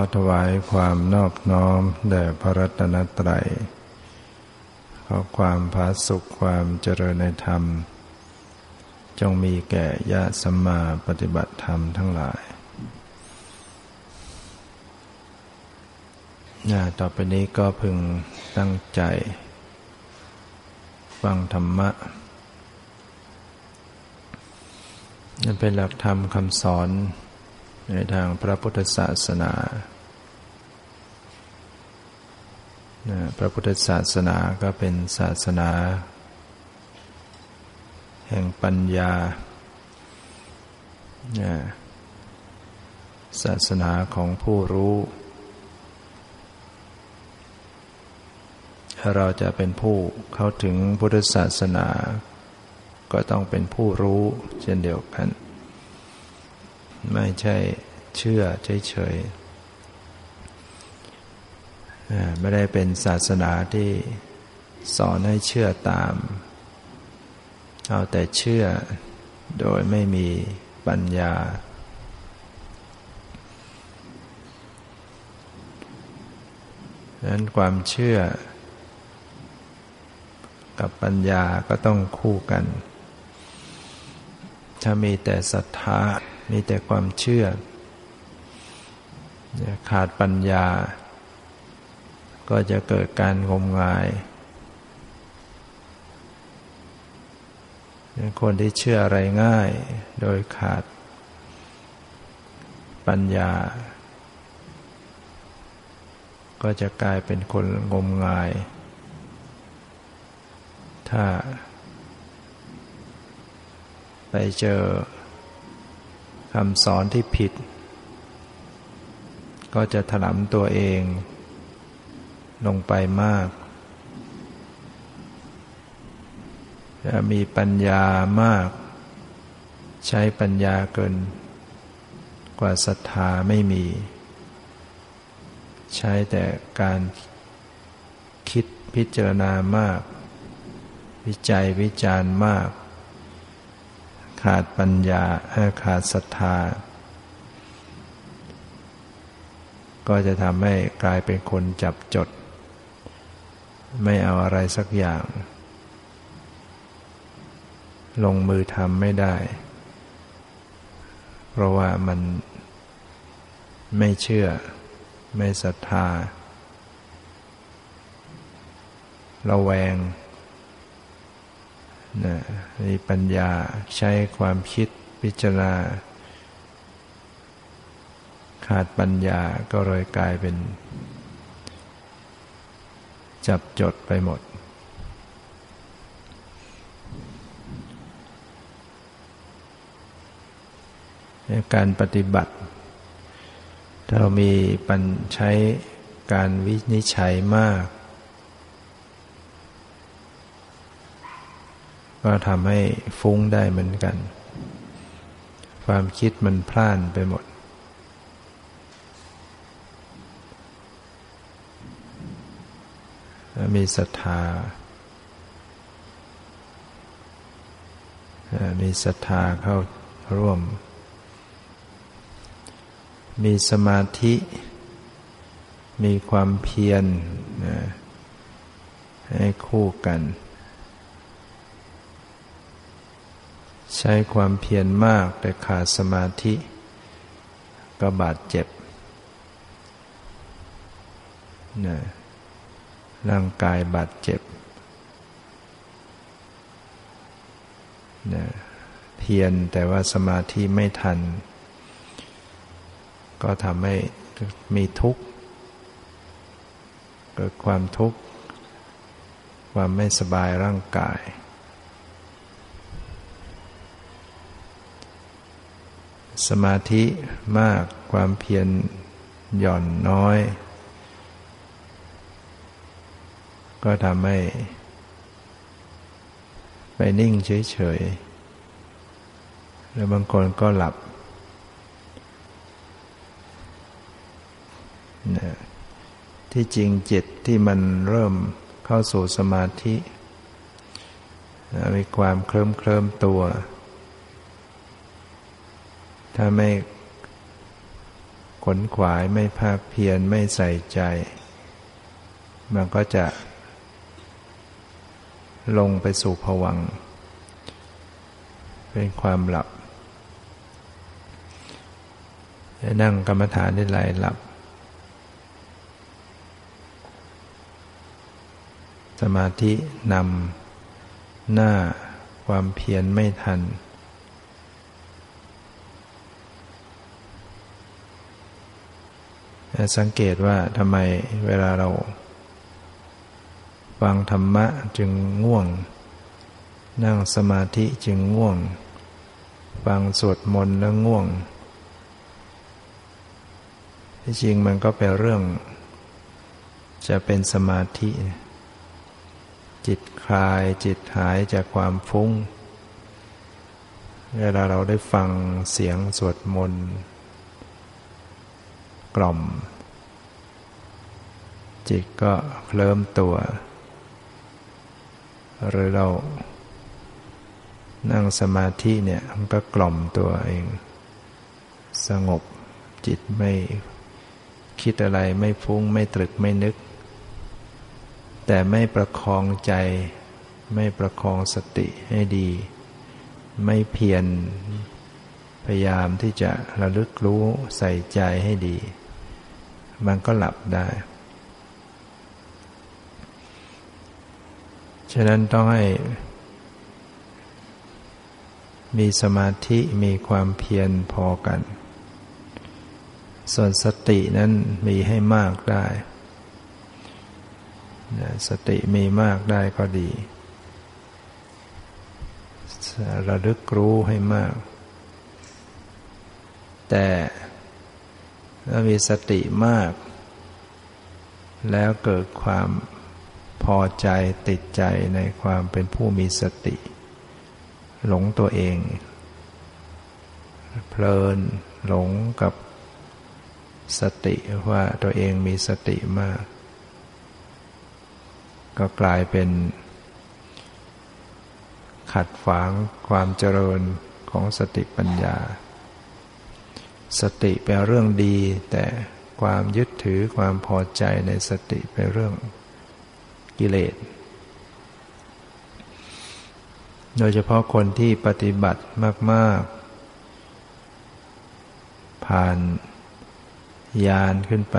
ขอถวายความนอบน้อมแด่พระรัตนตรัย ขอความผาสุขความเจริญในธรรม จงมีแก่ญาติสัมมาปฏิบัติธรรมทั้งหลายต่อไปนี้ก็พึงตั้งใจ ฟังธรรมะนั่นเป็นหลักธรรมคำสอน ในทางพระพุทธศาสนา พระพุทธศาสนาก็เป็นศาสนา แห่งปัญญา ศาสนาของผู้รู้ ถ้าเราจะเป็นผู้เข้าถึงพุทธศาสนา ก็ต้องเป็นผู้รู้เช่นเดียวกัน ไม่ใช่เชื่อเฉยๆไม่ได้เป็นศาสนาที่สอนให้เชื่อตาม เอาแต่เชื่อโดยไม่มีปัญญา ดังนั้นความเชื่อ กับปัญญาก็ต้องคู่กัน ถ้ามีแต่ศรัทธา มีแต่ความเชื่อ ขาดปัญญา ก็จะเกิดการงมงายคนที่เชื่ออะไรง่าย โดยขาดปัญญา ก็จะกลายเป็นคนงมงาย ถ้า ไปเจอำสอนที่ผิด ก็จะถลำตัวเอง ลงไปมาก จะมีปัญญามาก ใช้ปัญญาเกิน กว่าศรัทธาไม่มี ใช้แต่การคิดพิจารณามาก วิจัยวิจารณ์มาก ขาดปัญญาขาดศรัทธา ก็จะทำให้กลายเป็นคนจับจด ไม่เอาอะไรสักอย่าง ลงมือทำไม่ได้ เพราะว่ามันไม่เชื่อ ไม่ศรัทธา ระแวง นะมีปัญญาใช้ความคิดพิจารณา ขาดปัญญาก็เลยกลายเป็น จับจดไปหมด การปฏิบัติ เรามีปัญใช้การวินิจฉัยมาก ก็ทำให้ฟุ้งได้เหมือนกัน ความคิดมันพล่านไปหมด มีศรัทธา มีศรัทธาเข้าร่วม มีสมาธิ มีความเพียรให้คู่กัน ใช้ความเพียรมากแต่ขาดสมาธิ ก็บาดเจ็บนะร่างกายบาดเจ็บนะเพียรแต่ว่าสมาธิไม่ทัน ก็ทำให้มีทุกข์ เกิดความทุกข์ ความไม่สบายร่างกาย สมาธิมากความเพียรหย่อนน้อย ก็ทำให้ไปนิ่งเฉยๆ แล้วบางคนก็หลับนะที่จริงจิตที่มันเริ่มเข้าสู่สมาธิ มีความเคลิ้มเคลิ้มตัว ถ้าไม่ขนขวายไม่ภาคเพียรไม่ใส่ใจ มันก็จะ ลงไปสู่ผวัง เป็นความหลับ นั่งกรรมฐานได้ไหลหลับ สมาธินำหน้าความเพียรไม่ทัน สังเกตว่าทำไมเวลาเราฟังธรรมะจึงง่วง นั่งสมาธิจึงง่วง ฟังสวดมนต์แล้วง่วง ที่จริงมันก็เป็นเรื่อง จะเป็นสมาธิ จิตคลายจิตหายจากความฟุ้ง เวลาเราได้ฟังเสียงสวดมนต์ กล่อม จิตก็เคลิ้มตัว หรือเรา นั่งสมาธิเนี่ยมันก็กล่อมตัวเอง สงบจิตไม่คิดอะไรไม่ฟุ้งไม่ตรึกไม่นึก แต่ไม่ประคองใจ ไม่ประคองสติให้ดี ไม่เพียรพยายามที่จะระลึกรู้ใส่ใจให้ดี มันก็หลับได้ ฉะนั้นต้องให้มีสมาธิมีความเพียรพอกัน ส่วนสตินั้นมีให้มากได้สติมีมากได้ก็ดี ระลึกรู้ให้มาก แต่ ถ้ามีสติมาก แล้วเกิดความพอใจติดใจในความเป็นผู้มีสติ หลงตัวเอง เพลินหลงกับสติว่าตัวเองมีสติมาก ก็กลายเป็น ขัดฝางความเจริญของสติปัญญา สติเป็นเรื่องดี แต่ความยึดถือความพอใจในสติเป็นเรื่องกิเลส โดยเฉพาะคนที่ปฏิบัติมาก ๆ ผ่านยานขึ้นไป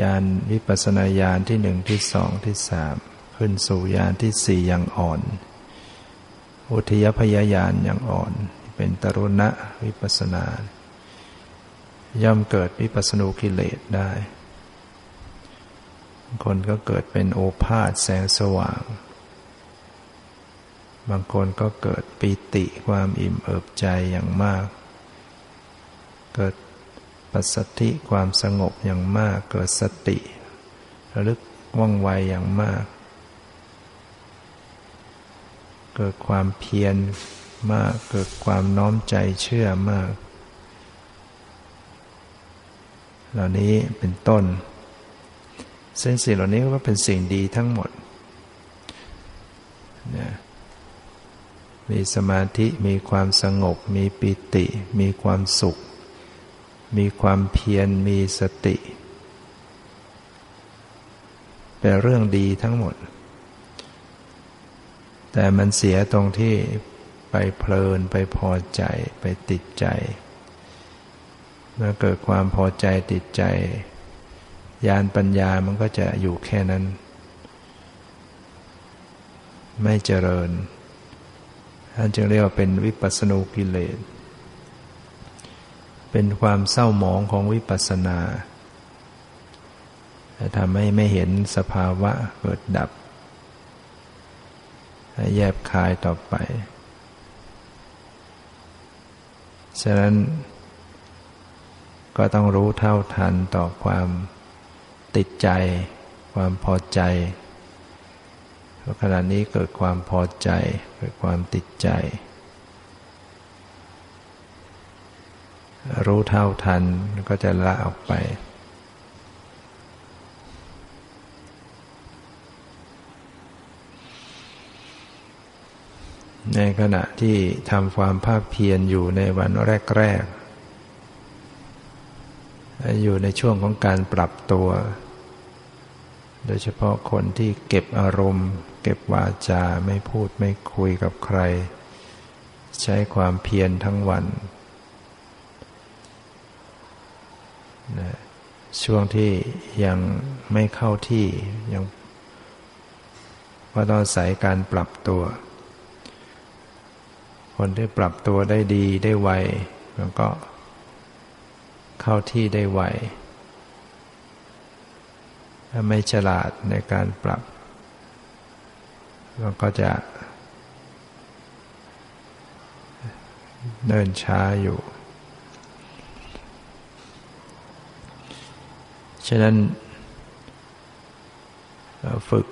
ยานวิปัสนาญาณที่หนึ่งที่สองที่สามขึ้นสู่ยานที่สี่อย่างอ่อน อุทยพยายานอย่างอ่อน เป็นตรุณะวิปัสนา ย่อมเกิดวิปัสนูกิเลสได้ คนก็เกิดเป็นโอภาษแสงสว่าง บางคนก็เกิดปีติความอิ่มเอิบใจอย่างมาก เกิดปัสสติความสงบอย่างมาก เกิดสติระลึกว่องไวอย่างมาก เกิดความเพียร มาก เกิดความน้อมใจเชื่อมาก เหล่านี้เป็นต้นซึ่งสิ่งเหล่านี้ก็เป็นสิ่งดีทั้งหมดนะมีสมาธิมีความสงบ มีปิติ มีความสุข มีความเพียรมีสติ เป็นเรื่องดีทั้งหมด แต่มันเสียตรงที่ ไปเพลินไปพอใจไปติดใจเมื่อเกิดความพอใจติดใจ ญาณปัญญามันก็จะอยู่แค่นั้น ไม่เจริญท่านจึงเรียกว่าเป็นวิปัสสนูกิเลส เป็นความเศร้าหมองของวิปัสสนาทำให้ไม่เห็นสภาวะเกิดดับแยบคายต่อไป ฉะนั้นก็ต้องรู้เท่าทันต่อความติดใจ ความพอใจเพราะขณะนี้เกิดความพอใจ เกิดความติดใจ รู้เท่าทันก็จะละออกไป ในขณะที่ทำความภาคเพียรอยู่ในวันแรกๆ อยู่ในช่วงของการปรับตัว โดยเฉพาะคนที่เก็บอารมณ์ เก็บวาจาไม่พูดไม่คุยกับใคร ใช้ความเพียรทั้งวันนะช่วงที่ยังไม่เข้าที่ยังก็ต้องอาศัยการปรับตัว คนที่ปรับตัวได้ดีได้ไวมันก็เข้าที่ได้ไวถ้าไม่ฉลาดในการปรับ มันก็จะเดินช้าอยู่ ฉะนั้นฝึก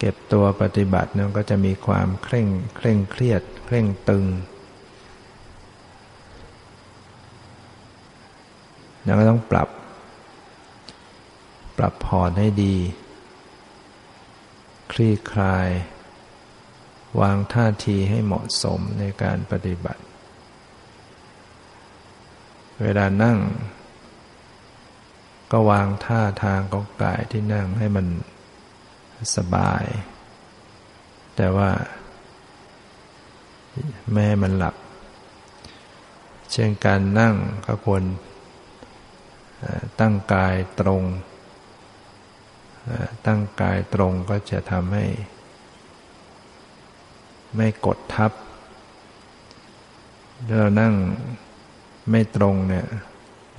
เก็บตัวปฏิบัติเนั้นก็จะมีความเคร่งเคร่งเครียด เคร่งตึงแล้วก็ต้องปรับ ปรับผ่อนให้ดี คลี่คลาย วางท่าทีให้เหมาะสมในการปฏิบัติ เวลานั่ง ก็วางท่าทางของกายที่นั่งให้มัน สบาย แต่ว่าแม่มันหลับ เช่นการนั่งก็ควรตั้งกายตรง ตั้งกายตรงก็จะทำให้ ไม่กดทับถ้าเรานั่งไม่ตรงเนี่ย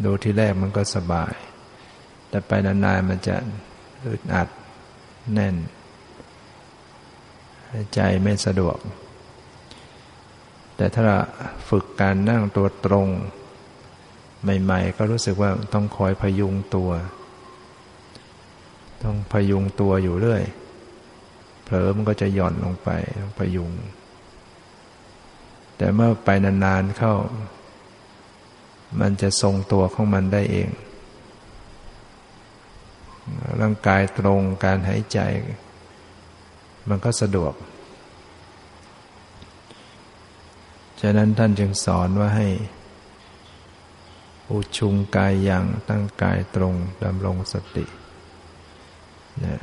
ดูที่แรกมันก็สบาย แต่ไปนานๆมันจะอึดอัด แน่น ใจไม่สะดวก แต่ถ้าฝึกการนั่งตัวตรง ใหม่ ๆ ก็รู้สึกว่าต้องคอยพยุงตัว ต้องพยุงตัวอยู่เรื่อยเผลอมันก็จะหย่อนลงไปต้องพยุง แต่เมื่อไปนานๆเข้า มันจะทรงตัวของมันได้เอง ร่างกายตรงการหายใจ มันก็สะดวก ฉะนั้นท่านจึงสอนว่าให้ อุชุงกายอย่างตั้งกายตรงดำรงสตินะ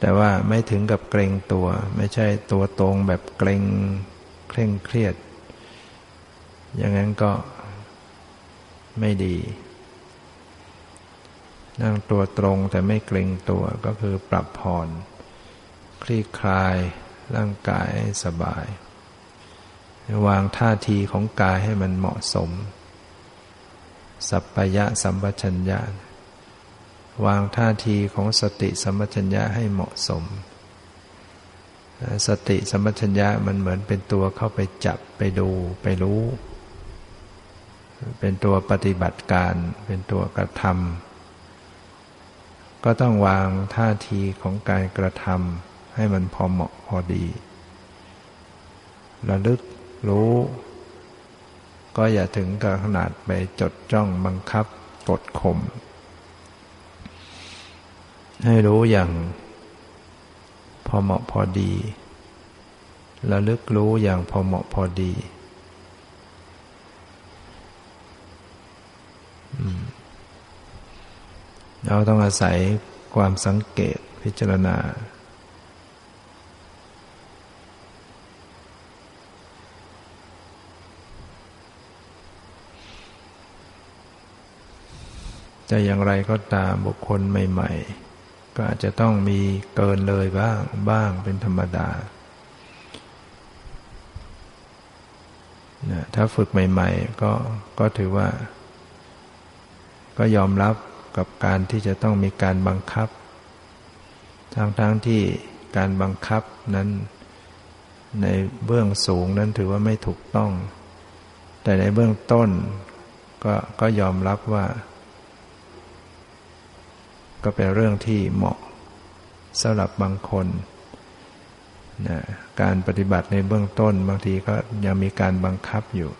แต่ว่าไม่ถึงกับเกรงตัว ไม่ใช่ตัวตรงแบบเกรงเคร่งเครียด อย่างนั้นก็ไม่ดี นั่งตัวตรงแต่ไม่เกรงตัวก็คือปรับผ่อน คลี่คลายร่างกายให้สบาย วางท่าทีของกายให้มันเหมาะสม สัพพยะสัมปชัญญะ วางท่าทีของสติสัมปชัญญะให้เหมาะสม สติสัมปชัญญะมันเหมือนเป็นตัวเข้าไปจับไปดูไปรู้ เป็นตัวปฏิบัติการ เป็นตัวกระทำ ก็ต้องวางท่าทีของการกระทำให้มันพอเหมาะพอดี ระลึกรู้ ก็อย่าถึงกับขนาดไปจดจ้องบังคับกดข่มให้รู้อย่างพอเหมาะพอดี ระลึกรู้อย่างพอเหมาะพอดี เราต้องอาศัยความสังเกตพิจารณา จะอย่างไรก็ตามบุคคลใหม่ ๆ ก็อาจจะต้องมีเกินเลยบ้างบ้างเป็นธรรมดาถ้าฝึกใหม่ ๆ ก็ก็ถือว่า ก็ยอมรับ กับการที่จะต้องมีการบังคับ ทั้งๆทที่การบังคับนั้นในเบื้องสูงนั้นถือว่าไม่ถูกต้อง แต่ในเบื้องต้นก็ก็ยอมรับว่า ก็เป็นเรื่องที่เหมาะสำหรับบางคนนะการปฏิบัติในเบื้องต้นบางทีก็ยังมีการบังคับอยู่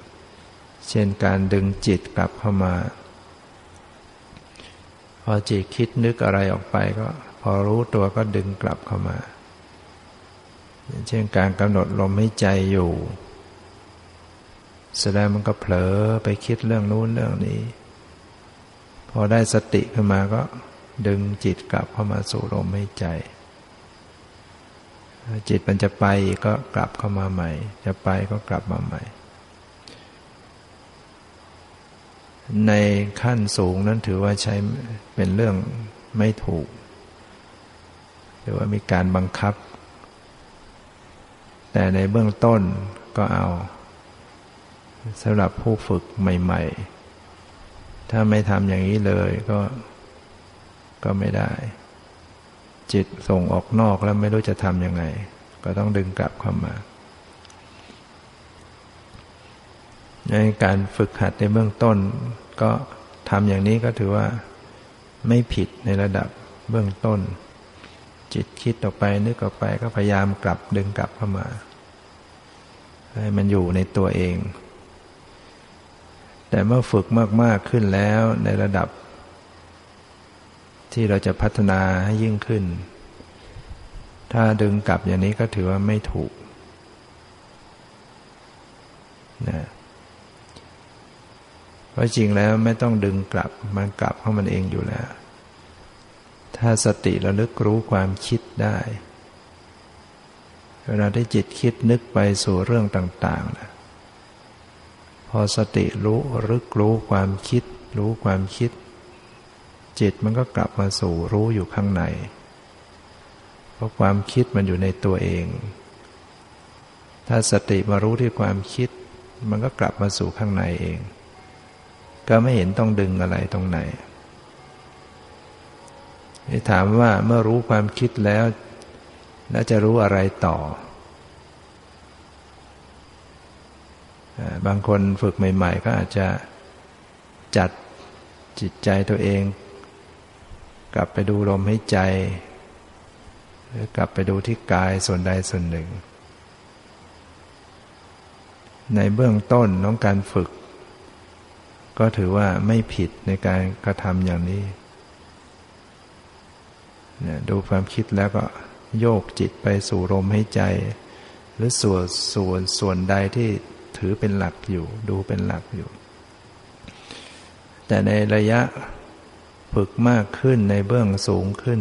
เช่นการดึงจิตกลับเข้ามา พอจิตคิดนึกอะไรออกไปก็ พอรู้ตัวก็ดึงกลับเข้ามา เช่นการกำหนดลมให้ใจอยู่แสดงมันก็เผลอไปคิดเรื่องนู้นเรื่องนี้ พอได้สติขึ้นมาก็ดึงจิตกลับเข้ามาสู่ลมหายใจ จิตมันจะไปก็กลับเข้ามาใหม่ จะไปก็กลับมาใหม่ ในขั้นสูงนั้นถือว่าใช้เป็นเรื่องไม่ถูกหรือว่ามีการบังคับ แต่ในเบื้องต้นก็เอาสำหรับผู้ฝึกใหม่ ๆ ถ้าไม่ทำอย่างนี้เลยก็ก็ไม่ได้ จิตส่งออกนอกแล้วไม่รู้จะทำยังไง ก็ต้องดึงกลับเข้ามา ในการฝึกหัดในเบื้องต้น ก็ทำอย่างนี้ก็ถือว่าไม่ผิดในระดับเบื้องต้น จิตคิดออกไปนึกออกไปก็พยายามกลับดึงกลับเข้ามา ให้มันอยู่ในตัวเอง แต่เมื่อฝึกมาก ๆ ขึ้นแล้วในระดับ ที่เราจะพัฒนาให้ยิ่งขึ้น ถ้าดึงกลับอย่างนี้ก็ถือว่าไม่ถูกนะ เพราะจริงแล้วไม่ต้องดึงกลับ มันกลับเพราะมันเองอยู่แล้ว ถ้าสติระลึกรู้ความคิดได้เวลาที่จิตคิดนึกไปสู่เรื่องต่างๆนะพอสติรู้รึกรู้ความคิด รู้ความคิด จิตมันก็กลับมาสู่รู้อยู่ข้างใน เพราะความคิดมันอยู่ในตัวเอง ถ้าสติมารู้ที่ความคิด มันก็กลับมาสู่ข้างในเอง ก็ไม่เห็นต้องดึงอะไรตรงไหนถามว่าเมื่อรู้ความคิดแล้ว แล้วจะรู้อะไรต่อ บางคนฝึกใหม่ ๆ ก็อาจจะจัดจิตใจตัวเอง กลับไปดูลมให้ใจ หรือกลับไปดูที่กายส่วนใดส่วนหนึ่ง ในเบื้องต้นน้องการฝึก ก็ถือว่าไม่ผิดในการกระทำอย่างนี้เนี่ยดูความคิดแล้วก็โยกจิตไปสู่ลมให้ใจ หรือส่วนส่วนส่วนใดที่ถือเป็นหลักอยู่ ดูเป็นหลักอยู่ แต่ในระยะฝึกมากขึ้นในเบื้องสูงขึ้น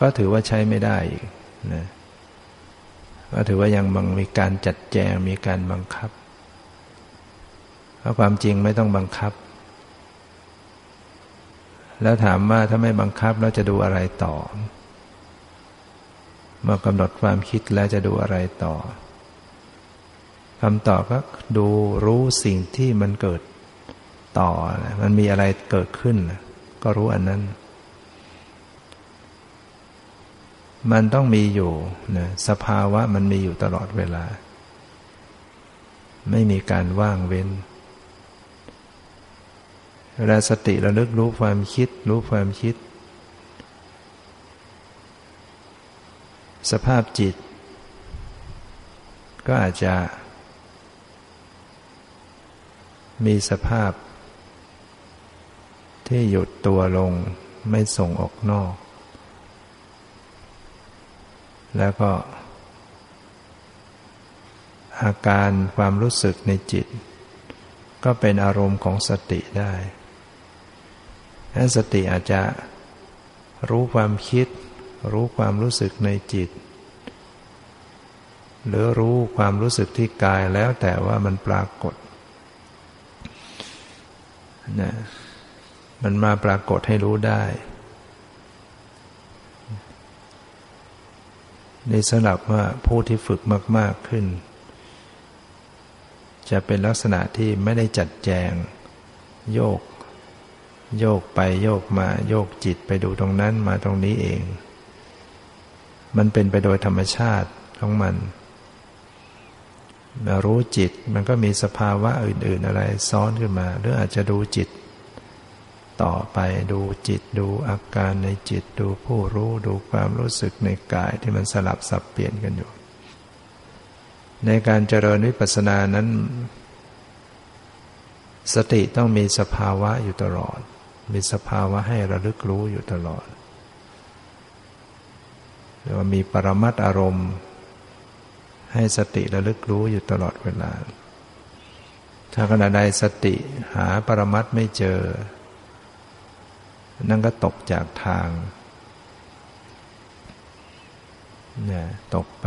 ก็ถือว่าใช้ไม่ได้อีกนะก็ถือว่ายังบังมีการจัดแจงมีการบังคับ ราะความจริงไม่ต้องบังคับ แล้วถามว่าถ้าไม่บังคับเราจะดูอะไรต่อ เมื่อกำหนดความคิดแล้วจะดูอะไรต่อคำตอบก็ดูรู้สิ่งที่มันเกิดต่อ มันมีอะไรเกิดขึ้น ก็รู้อันนั้น มันต้องมีอยู่นะสภาวะมันมีอยู่ตลอดเวลา ไม่มีการว่างเว้น เวลาสติระลึกรู้ความคิด รู้ความคิด สภาพจิต ก็อาจจะ มีสภาพ ที่หยุดตัวลงไม่ส่งออกนอก แล้วก็ อาการความรู้สึกในจิต ก็เป็นอารมณ์ของสติได้ สติอาจจะรู้ความคิด รู้ความรู้สึกในจิต หรือรู้ความรู้สึกที่กายแล้วแต่ว่ามันปรากฏนะมันมาปรากฏให้รู้ได้ในสำหรับว่าผู้ที่ฝึกมาก ๆขึ้น จะเป็นลักษณะที่ไม่ได้จัดแจง โยก โยกไปโยกมาโยกจิตไปดูตรงนั้นมาตรงนี้เอง มันเป็นไปโดยธรรมชาติของมันมารู้จิตมันก็มีสภาวะอื่น ๆ อะไรซ้อนขึ้นมา หรืออาจจะดูจิต ต่อไปดูจิตดูอาการในจิตดูผู้รู้ดูความรู้สึกในกายที่มันสลับสับเปลี่ยนกันอยู่ ในการเจริญวิปัสสนานั้น สติต้องมีสภาวะอยู่ตลอด มีสภาวะให้ระลึกรู้อยู่ตลอดหรือว่ามีปรมัตอารมณ์ ให้สติระลึกรู้อยู่ตลอดเวลา ถ้าขณะใดสติหาปรมัตไม่เจอ นั่นก็ตกจากทางเนี่ยตกไป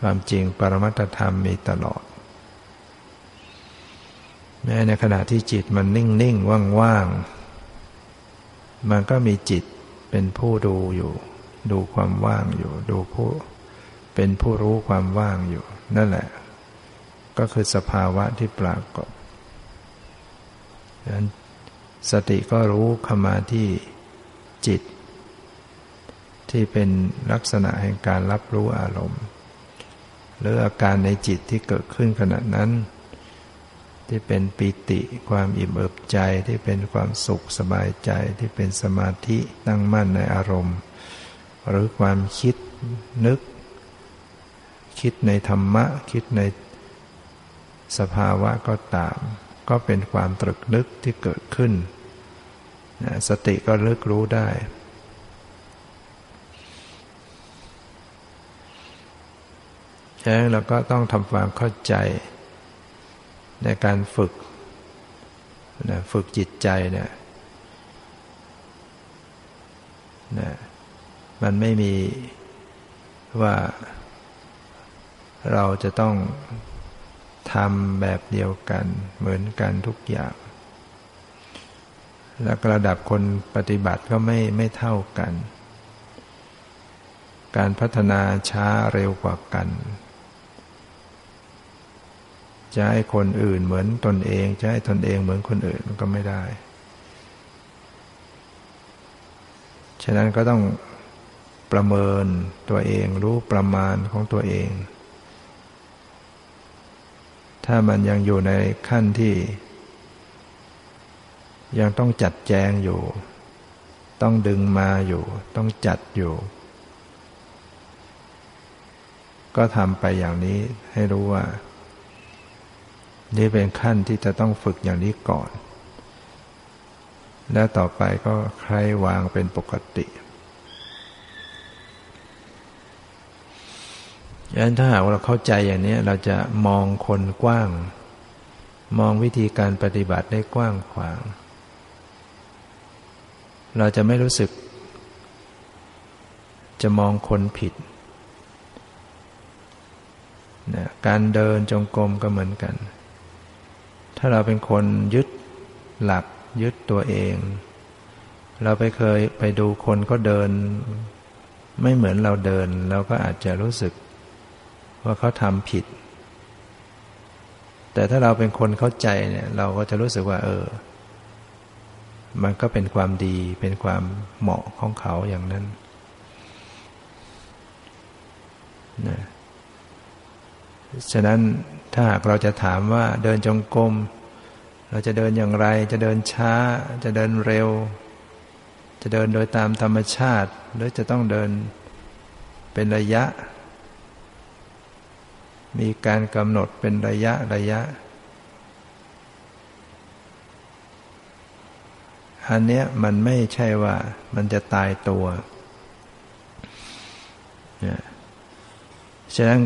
ความจริงปรมัตธรรมมีตลอด แม้ในขณะที่จิตมันนิ่งๆว่างๆมันก็มีจิตเป็นผู้ดูอยู่ ดูความว่างอยู่ ดูผู้เป็นผู้รู้ความว่างอยู่ นั่นแหละ ก็คือสภาวะที่ปรากฏดังนั้นสติก็รู้เข้ามาที่จิต ที่เป็นลักษณะแห่งการรับรู้อารมณ์ หรืออาการในจิตที่เกิดขึ้นขณะนั้น ที่เป็นปิติ ความอิ่มเอิบใจที่เป็นความสุขสบายใจที่เป็นสมาธิตั้งมั่นในอารมณ์ หรือความคิดนึก คิดในธรรมะ คิดในสภาวะก็ตาม ก็เป็นความตรึกนึกที่เกิดขึ้น สติก็ลึกรู้ได้ฉะนั้นเราก็ต้องทำความเข้าใจ ในการฝึกนะฝึกจิตใจเนี่ยนะมันไม่มีว่าเราจะต้องทำแบบเดียวกัน เหมือนกันทุกอย่าง และระดับคนปฏิบัติก็ไม่ไม่เท่ากัน การพัฒนาช้าเร็วกว่ากัน จะให้คนอื่นเหมือนตนเองจะให้ตนเองเหมือนคนอื่นมันก็ไม่ได้ ฉะนั้นก็ต้องประเมินตัวเองรู้ประมาณของตัวเอง ถ้ามันยังอยู่ในขั้นที่ ยังต้องจัดแจงอยู่ ต้องดึงมาอยู่ ต้องจัดอยู่ ก็ทำไปอย่างนี้ให้รู้ว่า นี่เป็นขั้นที่จะต้องฝึกอย่างนี้ก่อน แล้วต่อไปก็ใครวางเป็นปกติยันถ้าหากเราเข้าใจอย่างนี้เราจะมองคนกว้าง มองวิธีการปฏิบัติได้กว้างขวาง เราจะไม่รู้สึก จะมองคนผิดนะการเดินจงกรมก็เหมือนกัน ถ้าเราเป็นคนยึดหลักยึดตัวเอง เราไปเคยไปดูคนก็เดิน ไม่เหมือนเราเดิน เราก็อาจจะรู้สึก ว่าเขาทำผิด แต่ถ้าเราเป็นคนเข้าใจเนี่ย เราก็จะรู้สึกว่า เออ มันก็เป็นความดีเป็นความเหมาะของเขาอย่างนั้นนะฉะนั้น ถ้าหากเราจะถามว่าเดินจงกรมเราจะเดินอย่างไร จะเดินช้า จะเดินเร็ว จะเดินโดยตามธรรมชาติ หรือจะต้องเดินเป็นระยะ มีการกำหนดเป็นระยะระยะ อันเนี้ยมันไม่ใช่ว่ามันจะตายตัว ฉะนั้น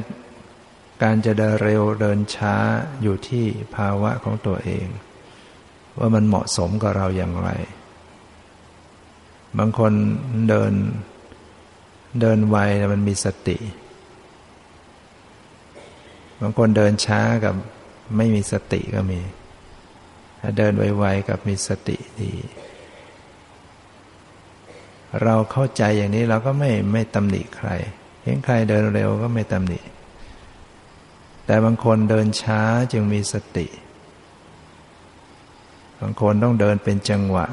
การจะเดินเร็วเดินช้าอยู่ที่ภาวะของตัวเอง ว่ามันเหมาะสมกับเราอย่างไร บางคนเดินเดินไวมันมีสติ บางคนเดินช้ากับไม่มีสติก็มีถ้าเดินไวๆกับมีสติดี เราเข้าใจอย่างนี้เราก็ไม่ไม่ตำหนิใคร เห็นใครเดินเร็วก็ไม่ตำหนิ แต่บางคนเดินช้าจึงมีสติ บางคนต้องเดินเป็นจังหวะ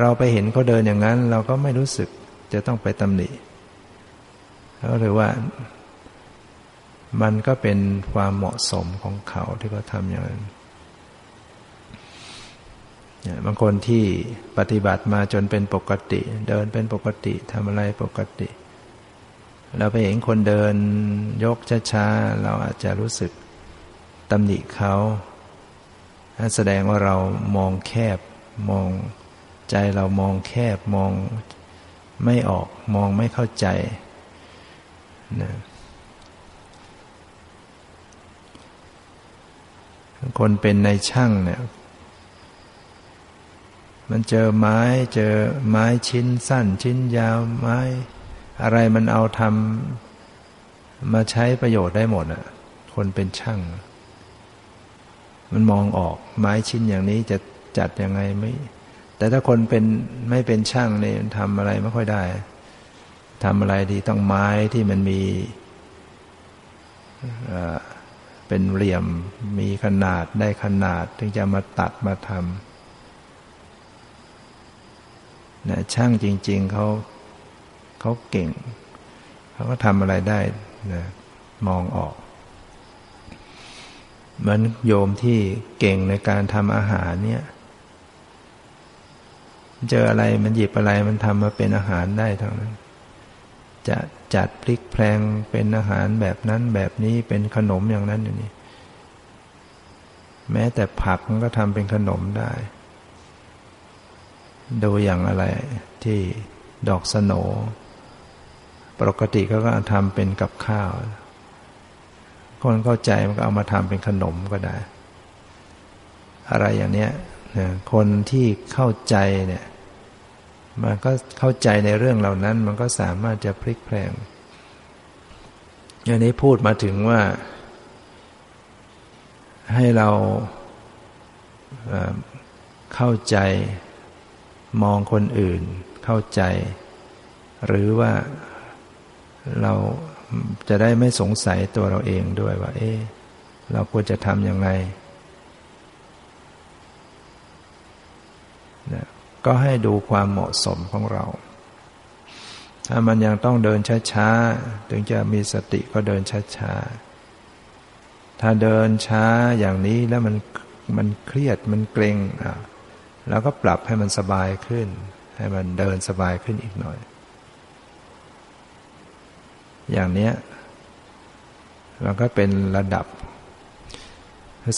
เราไปเห็นเขาเดินอย่างนั้น เราก็ไม่รู้สึกจะต้องไปตำหนิเขาถือว่า มันก็เป็นความเหมาะสมของเขาที่เขาทำอย่างนั้นบางคนที่ปฏิบัติมาจนเป็นปกติ เดินเป็นปกติทำอะไรปกติเเราไปเห็นคนเดินยกช้าๆ เราอาจจะรู้สึกตำหนิเขา แสดงว่าเรามองแคบ มองใจเรามองแคบ มองไม่ออก มองไม่เข้าใจนะคนเป็นในช่างเนี่ย มันเจอไม้ เจอไม้ชิ้นสั้น ชิ้นยาวไม้ อะไรมันเอาทำมาใช้ประโยชน์ได้หมดอะ คนเป็นช่าง มันมองออกไม้ชิ้นอย่างนี้จะจัดยังไงไม่ แต่ถ้าคนเป็นไม่เป็นช่างเนี่ยทำอะไรไม่ค่อยได้ทำอะไรดีต้องไม้ที่มันมีเป็นเหลี่ยมมีขนาดได้ขนาด ถึงจะมาตัดมาทำนะช่างจริง ๆเขา เขาเก่ง เขาก็ทำอะไรได้นะมองออกเหมือนโยมที่เก่งในการทำอาหารเนี่ย เจออะไรมันหยิบอะไรมันทำมาเป็นอาหารได้ทั้งนั้น จะจัดพลิกแพลงเป็นอาหารแบบนั้นแบบนี้เป็นขนมอย่างนั้นอย่างนี้ แม้แต่ผักมันก็ทำเป็นขนมได้ดูอย่างอะไรที่ดอกสโน ปกติก็ก็ทำเป็นกับข้าว คนเข้าใจมันก็เอามาทำเป็นขนมก็ได้ อะไรอย่างเนี้ยคนที่เข้าใจเนี่ย มันก็เข้าใจในเรื่องเหล่านั้น มันก็สามารถจะพลิกแพลงอย่างนี้พูดมาถึงว่า ให้เราเข้าใจมองคนอื่น เข้าใจ หรือว่า เราจะได้ไม่สงสัยตัวเราเองด้วยว่า เอ๊ะเราควรจะทำยังไงก็ให้ดูความเหมาะสมของเรา ถ้ามันยังต้องเดินช้าๆ ถึงจะมีสติก็เดินช้าๆ ถ้าเดินช้าอย่างนี้แล้วมันมันเครียดมันเกร็งอะเราก็ปรับให้มันสบายขึ้น ให้มันเดินสบายขึ้นอีกหน่อย อย่างเนี้ยมันก็เป็นระดับ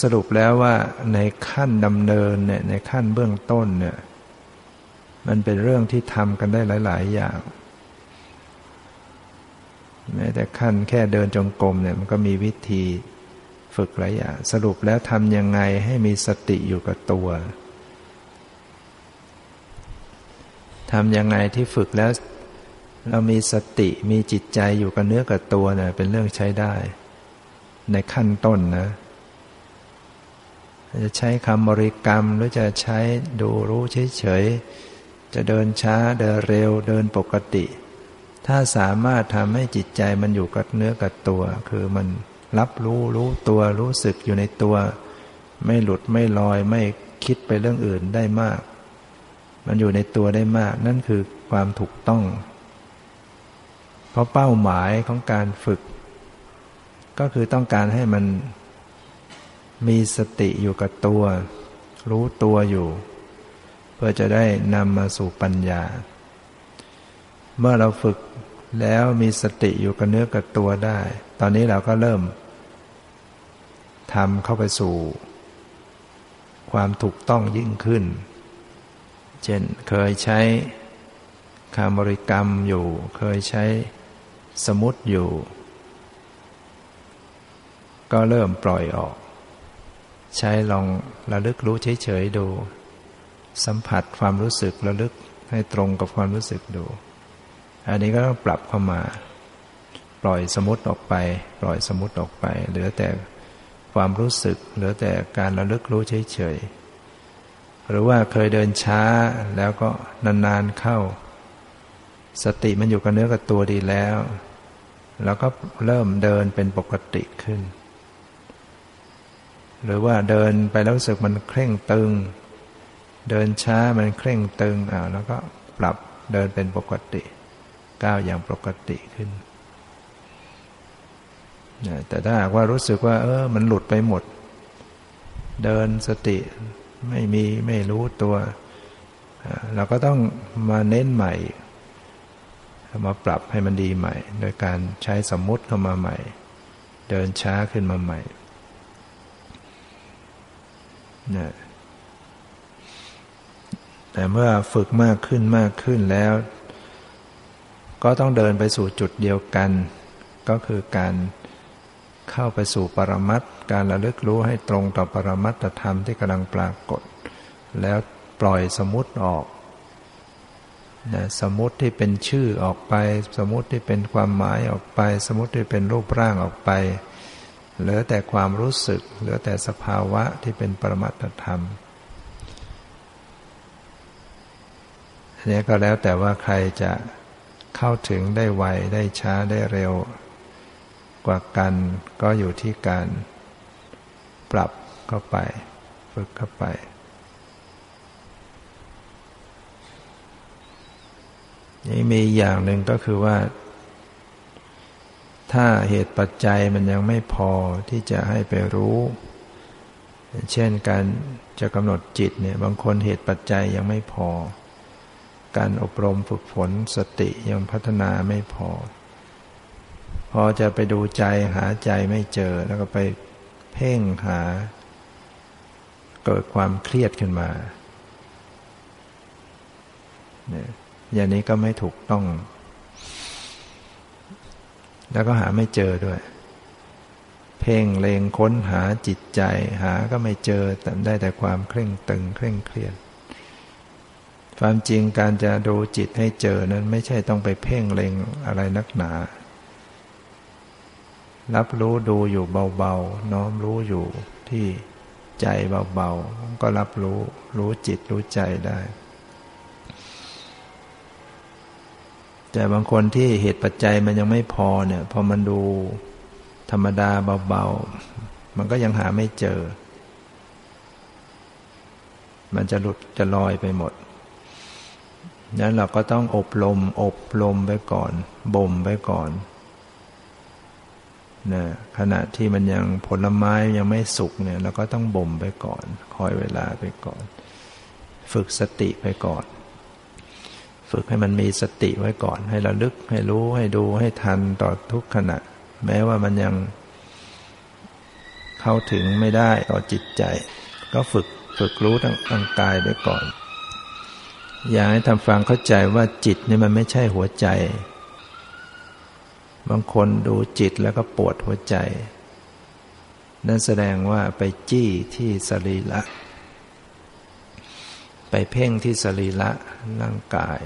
สรุปแล้วว่าในขั้นดำเนินเนี่ยในขั้นเบื้องต้นเนี่ยมันเป็นเรื่องที่ทำกันได้หลาย ๆ อย่างแม้แต่ขั้นแค่เดินจงกรมเนี่ยมันก็มีวิธีฝึกหลายอย่างสรุปแล้วทำยังไงให้มีสติอยู่กับตัวทำยังไงที่ฝึกแล้ว เรามีสติมีจิตใจอยู่กับเนื้อกับตัวเนี่ยเป็นเรื่องใช้ได้ ในขั้นต้นนะ จะใช้คำบริกรรม หรือจะใช้ดูรู้เฉยจะเดินช้าเดินเร็วเดินปกติ ถ้าสามารถทำให้จิตใจมันอยู่กับเนื้อกับตัว คือมันรับรู้รู้ตัวรู้สึกอยู่ในตัว ไม่หลุดไม่ลอยไม่คิดไปเรื่องอื่นได้มาก มันอยู่ในตัวได้มาก นั่นคือความถูกต้อง เพราะเป้าหมายของการฝึก ก็คือต้องการให้มันมีสติอยู่กับตัว รู้ตัวอยู่ เพื่อจะได้นำมาสู่ปัญญา เมื่อเราฝึกแล้วมีสติอยู่กับเนื้อกับตัวได้ ตอนนี้เราก็เริ่มทำเข้าไปสู่ ความถูกต้องยิ่งขึ้น เช่นเคยใช้คำบริกรรมอยู่ เคยใช้ สมุติอยู่ ก็เริ่มปล่อยออก ใช้ลองระลึกรู้เฉยๆดู สัมผัสความรู้สึกระลึกให้ตรงกับความรู้สึกดู อันนี้ก็ต้องปรับเข้ามา ปล่อยสมุติออกไป ปล่อยสมุติออกไป เหลือแต่ความรู้สึก เหลือแต่การระลึกรู้เฉยๆ หรือว่าเคยเดินช้าแล้วก็นานๆเข้า สติมันอยู่กับเนื้อกับตัวดีแล้ว แล้วก็เริ่มเดินเป็นปกติขึ้น หรือว่าเดินไปแล้วรู้สึกมันเคร่งตึง เดินช้ามันเคร่งตึงอ่าแล้วก็ปรับเดินเป็นปกติก้าวอย่างปกติขึ้นแต่ถ้าหากว่ารู้สึกว่า เออ มันหลุดไปหมด เดินสติไม่มีไม่รู้ตัว เราก็ต้องมาเน้นใหม่ ข้ามาปรับให้มันดีใหม่ โดยการใช้สมมุติเข้ามาใหม่ เดินช้าขึ้นมาใหม่เนี่ยแต่เมื่อฝึกมากขึ้นมากขึ้นแล้ว ก็ต้องเดินไปสู่จุดเดียวกัน ก็คือการเข้าไปสู่ปรมัตการระลึกรู้ให้ตรงต่อปรมัตธรรมที่กำลังปรากฏ แล้วปล่อยสมุติออก นะสมุติที่เป็นชื่อออกไป สมุติที่เป็นความหมายออกไป สมุติที่เป็นรูปร่างออกไป เหลือแต่ความรู้สึก เหลือแต่สภาวะที่เป็นปรมัตธรรมอันนี้ก็แล้วแต่ว่าใครจะเข้าถึงได้ไวได้ช้าได้เร็ว กว่ากันก็อยู่ที่การปรับเข้าไป ฝึกเข้าไป นี่มีอย่างหนึ่งก็คือว่า ถ้าเหตุปัจจัยมันยังไม่พอที่จะให้ไปรู้ เช่นการจะกำหนดจิตเนี่ยบางคนเหตุปัจจัยยังไม่พอ การอบรมฝึกฝนสติยังพัฒนาไม่พอ พอจะไปดูใจหาใจไม่เจอแล้วก็ไปเพ่งหา เกิดความเครียดขึ้นมาเนี่ย อย่างนี้ก็ไม่ถูกต้อง แล้วก็หาไม่เจอด้วย เพ่งเลงค้นหาจิตใจ หาก็ไม่เจอแต่ได้แต่ความเคร่งตึง เคร่งเครียด ความจริงการจะดูจิตให้เจอนั้นไม่ใช่ต้องไปเพ่งเลงอะไรนักหนา รับรู้ดูอยู่เบาๆ น้อมรู้อยู่ที่ใจเบาๆ ก็รับรู้รู้จิตรู้ใจได้ แต่บางคนที่เหตุปัจจัยมันยังไม่พอเนี่ยพอมันดูธรรมดาเบาๆ มันก็ยังหาไม่เจอ มันจะหลุดจะลอยไปหมดนั้นเราก็ต้องอบรมอบรมไปก่อน บ่มไปก่อนนะขณะที่มันยังผลไม้ยังไม่สุกเนี่ยเราก็ต้องบ่มไปก่อน คอยเวลาไปก่อน ฝึกสติไปก่อน ฝึกให้มันมีสติไว้ก่อน ให้ระลึกให้รู้ให้ดูให้ทันต่อทุกขณะ แม้ว่ามันยังเข้าถึงไม่ได้ต่อจิตใจ ก็ฝึกฝึกรู้ทั้งทางกายไปก่อน อยากให้ทำฟังเข้าใจว่าจิตนี่มันไม่ใช่หัวใจ บางคนดูจิตแล้วก็ปวดหัวใจ นั่นแสดงว่าไปจี้ที่สรีระ ไปเพ่งที่สรีระร่างกาย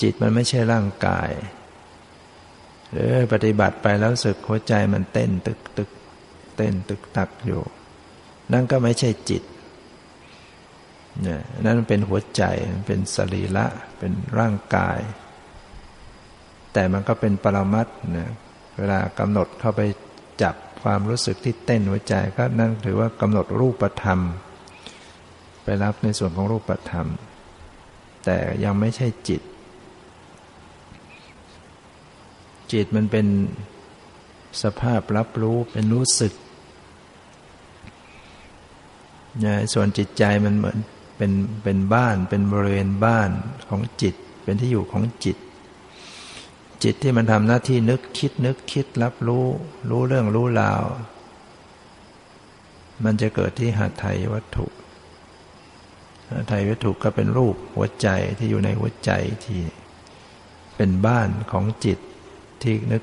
จิตมันไม่ใช่ร่างกาย หรือปฏิบัติไปแล้วสึกหัวใจมันเต้นตึกตึกเต้นตึกตักอยู่ นั่นก็ไม่ใช่จิตเนี่ยนั่นเป็นหัวใจเป็นสรีระเป็นร่างกาย แต่มันก็เป็นปรมัตนะเวลากำหนดเข้าไปจับความรู้สึกที่เต้นหัวใจก็นั่นถือว่ากำหนดรูปธรรม ไปรับในส่วนของรูปธรรม แต่ยังไม่ใช่จิต จิตมันเป็นสภาพรับรู้เป็นรู้สึกนะส่วนจิตใจมันเหมือนเป็นเป็นบ้านเป็นบริเวณบ้านของจิต เป็นที่อยู่ของจิต จิตที่มันทำหน้าที่นึกคิดนึกคิดรับรู้ รู้เรื่องรู้ราว มันจะเกิดที่หัตถยวัตถุ ไทยวัตถุก็เป็นรูปหัวใจที่อยู่ในหัวใจที่เป็นบ้านของจิตที่นึก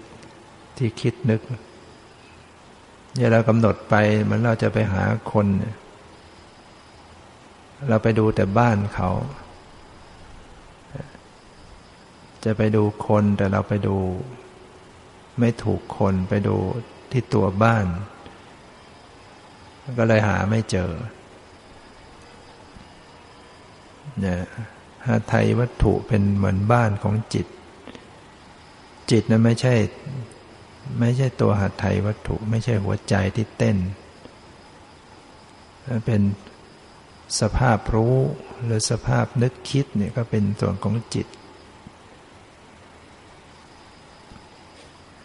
ที่คิดนึกเนี่ยเรากำหนดไปเหมือนเราจะไปหาคน เราไปดูแต่บ้านเขา จะไปดูคนแต่เราไปดู ไม่ถูกคนไปดูที่ตัวบ้าน ก็เลยหาไม่เจอ นะหาไทยวัตถุเป็นเหมือนบ้านของจิต จิตนั้นไม่ใช่ ไม่ใช่ตัวหาไทยวัตถุ ไม่ใช่หัวใจที่เต้น เป็นสภาพรู้หรือสภาพนึกคิดเนี่ยก็เป็นส่วนของจิต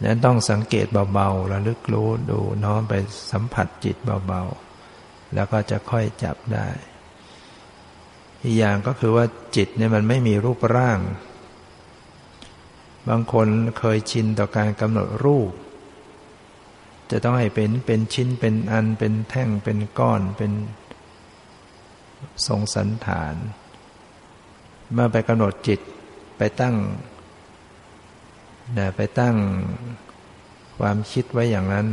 นั้นต้องสังเกตเบาๆระลึกรู้ดูน้อมไปสัมผัสจิตเบาๆ แล้วก็จะค่อยจับได้ อีกอย่างก็คือว่าจิตเนี่ยมันไม่มีรูปร่าง บางคนเคยชินต่อการกำหนดรูป จะต้องให้เป็นเป็นชิ้นเป็นอันเป็นแท่งเป็นก้อนเป็นทรงสันฐาน เมื่อไปกำหนดจิตไปตั้งนะไปตั้งความคิดไว้อย่างนั้น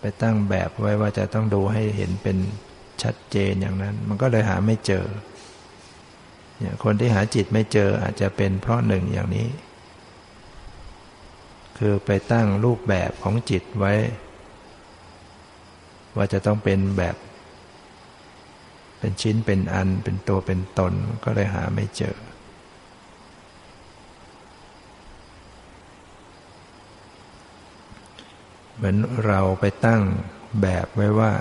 ไปตั้งแบบไว้ว่าจะต้องดูให้เห็นเป็น ชัดเจนอย่างนั้น มันก็เลยหาไม่เจอเนี่ยคนที่หาจิตไม่เจออาจจะเป็นเพราะหนึ่งอย่างนี้ คือไปตั้งรูปแบบของจิตไว้ ว่าจะต้องเป็นแบบ เป็นชิ้นเป็นอันเป็นตัวเป็นตนก็เลยหาไม่เจอเหมือนเราไปตั้งแบบไว้ว่า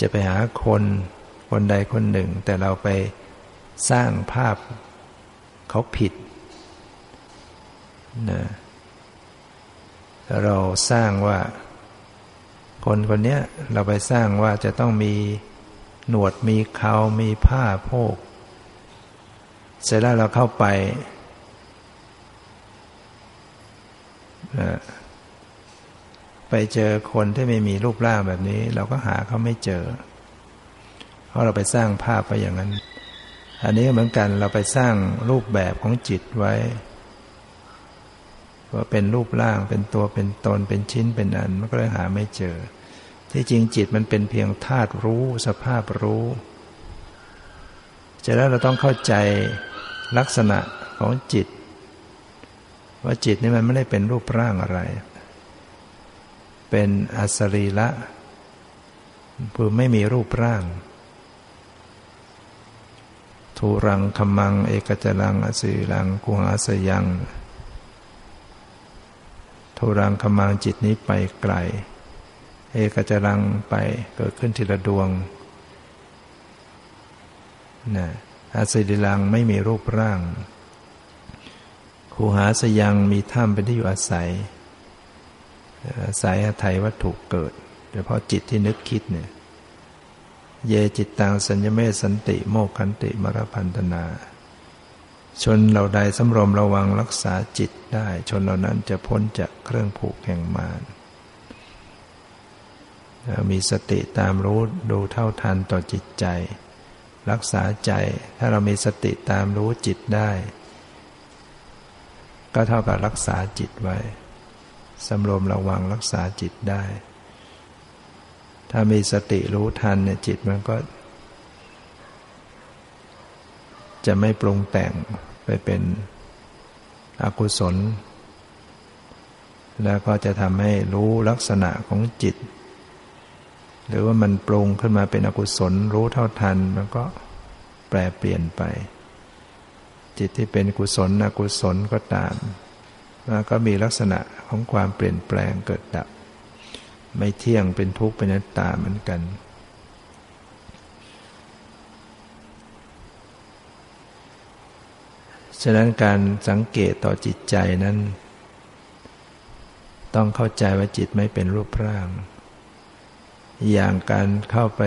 จะไปหาคนคนใดคนหนึ่ง แต่เราไปสร้างภาพเขาผิดนะเราสร้างว่า คนคนนี้เราไปสร้างว่าจะต้องมีหนวดมีเขามีผ้าโพก เสร็จแล้วเราเข้าไป ไปเจอคนที่ไม่มีรูปร่างแบบนี้ เราก็หาเขาไม่เจอ เพราะเราไปสร้างภาพไปอย่างนั้น อันนี้เหมือนกันเราไปสร้างรูปแบบของจิตไว้ ว่าเป็นรูปร่างเป็นตัวเป็นตนเป็นชิ้นเป็นอันมันก็เลยหาไม่เจอ ที่จริงจิตมันเป็นเพียงธาตุรู้สภาพรู้จะแล้วเราต้องเข้าใจลักษณะของจิต ว่าจิตนี่มันไม่ได้เป็นรูปร่างอะไร เป็นอสรีละคือไม่มีรูปร่างทูรังคมัง เอกจรังอสีรังกุหาสยังทูรังคมังจิตนี้ไปไกล เอกจรังไปเกิดขึ้นทีละดวงนะอาศิริลังไม่มีรูปร่างคูหาสยังมีถ้ำเป็นที่อยู่อาศัย สายอไทยวัตถุเกิดโดยเฉพาะจิตที่นึกคิดเนี่ยเยจิตตังสัญญเมสันติโมกขันติมรพันธนา ชนเราใดสำรวมระวังรักษาจิตได้ ชนเหล่านั้นจะพ้นจากเครื่องผูกแห่งมารมีสติตามรู้ดูเท่าทันต่อจิตใจ รักษาใจ ถ้าเรามีสติตามรู้จิตได้ ก็เท่ากับรักษาจิตไว้ สำรวมระวังรักษาจิตได้ ถ้ามีสติรู้ทันเนี่ยจิตมันก็ จะไม่ปรุงแต่งไปเป็นอกุศล แล้วก็จะทำให้รู้ลักษณะของจิต หรือว่ามันปรุงขึ้นมาเป็นอกุศล รู้เท่าทันมันก็แปรเปลี่ยนไป จิตที่เป็นกุศลอกุศลก็ตาม ก็มีลักษณะของความเปลี่ยนแปลงเกิดดับ ไม่เที่ยงเป็นทุกข์เป็นนัตตาเหมือนกัน ฉะนั้นการสังเกตต่อจิตใจนั้น ต้องเข้าใจว่าจิตไม่เป็นรูปร่าง อย่างการเข้าไป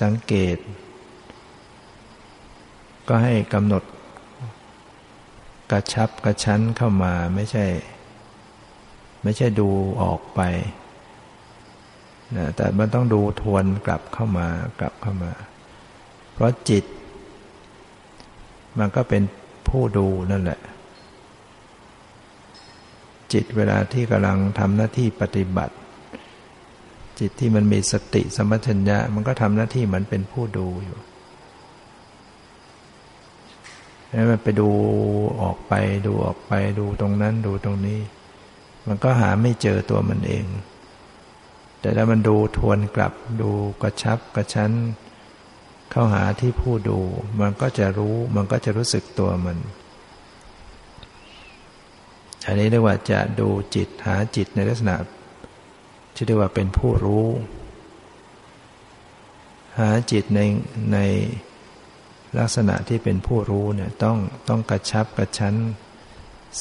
สังเกต ก็ให้กำหนด กระชับกระชั้นเข้ามาไม่ใช่ ไม่ใช่ดูออกไปนะแต่มันต้องดูทวนกลับเข้ามากลับเข้ามา เพราะจิต มันก็เป็นผู้ดูนั่นแหละ จิตเวลาที่กำลังทำหน้าที่ปฏิบัติ จิตที่มันมีสติสมัชัญญะ มันก็ทำหน้าที่เหมือนเป็นผู้ดูอยู่ แล้วมันไปดูออกไปดูออกไปดูตรงนั้นดูตรงนี้ มันก็หาไม่เจอตัวมันเอง แต่ถ้ามันดูทวนกลับดูกระชับกระชั้น เข้าหาที่ผู้ดู มันก็จะรู้มันก็จะรู้สึกตัวมันอันนี้เรียกว่าจะดูจิตหาจิตในลักษณะที่เรียกว่าเป็นผู้รู้ หาจิตในใน ลักษณะที่เป็นผู้รู้เนี่ยต้องต้องกระชับกระชั้น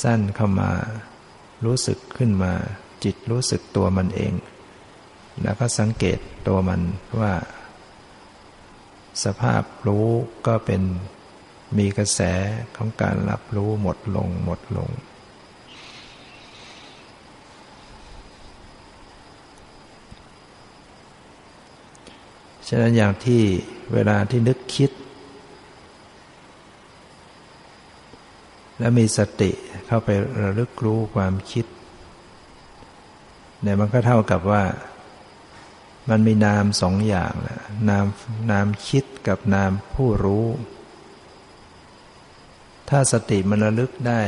สั้นเข้ามา รู้สึกขึ้นมา จิตรู้สึกตัวมันเอง แล้วก็สังเกตตัวมันว่า สภาพรู้ก็เป็นมีกระแสของการรับรู้หมดลงหมดลงฉะนั้นอย่างที่เวลาที่นึกคิด แล้วมีสติเข้าไประลึกรู้ความคิดเนี่ยมันก็เท่ากับว่ามันมีนามสองอย่างนะนามนามคิดกับนามผู้รู้ ถ้าสติมันระลึกได้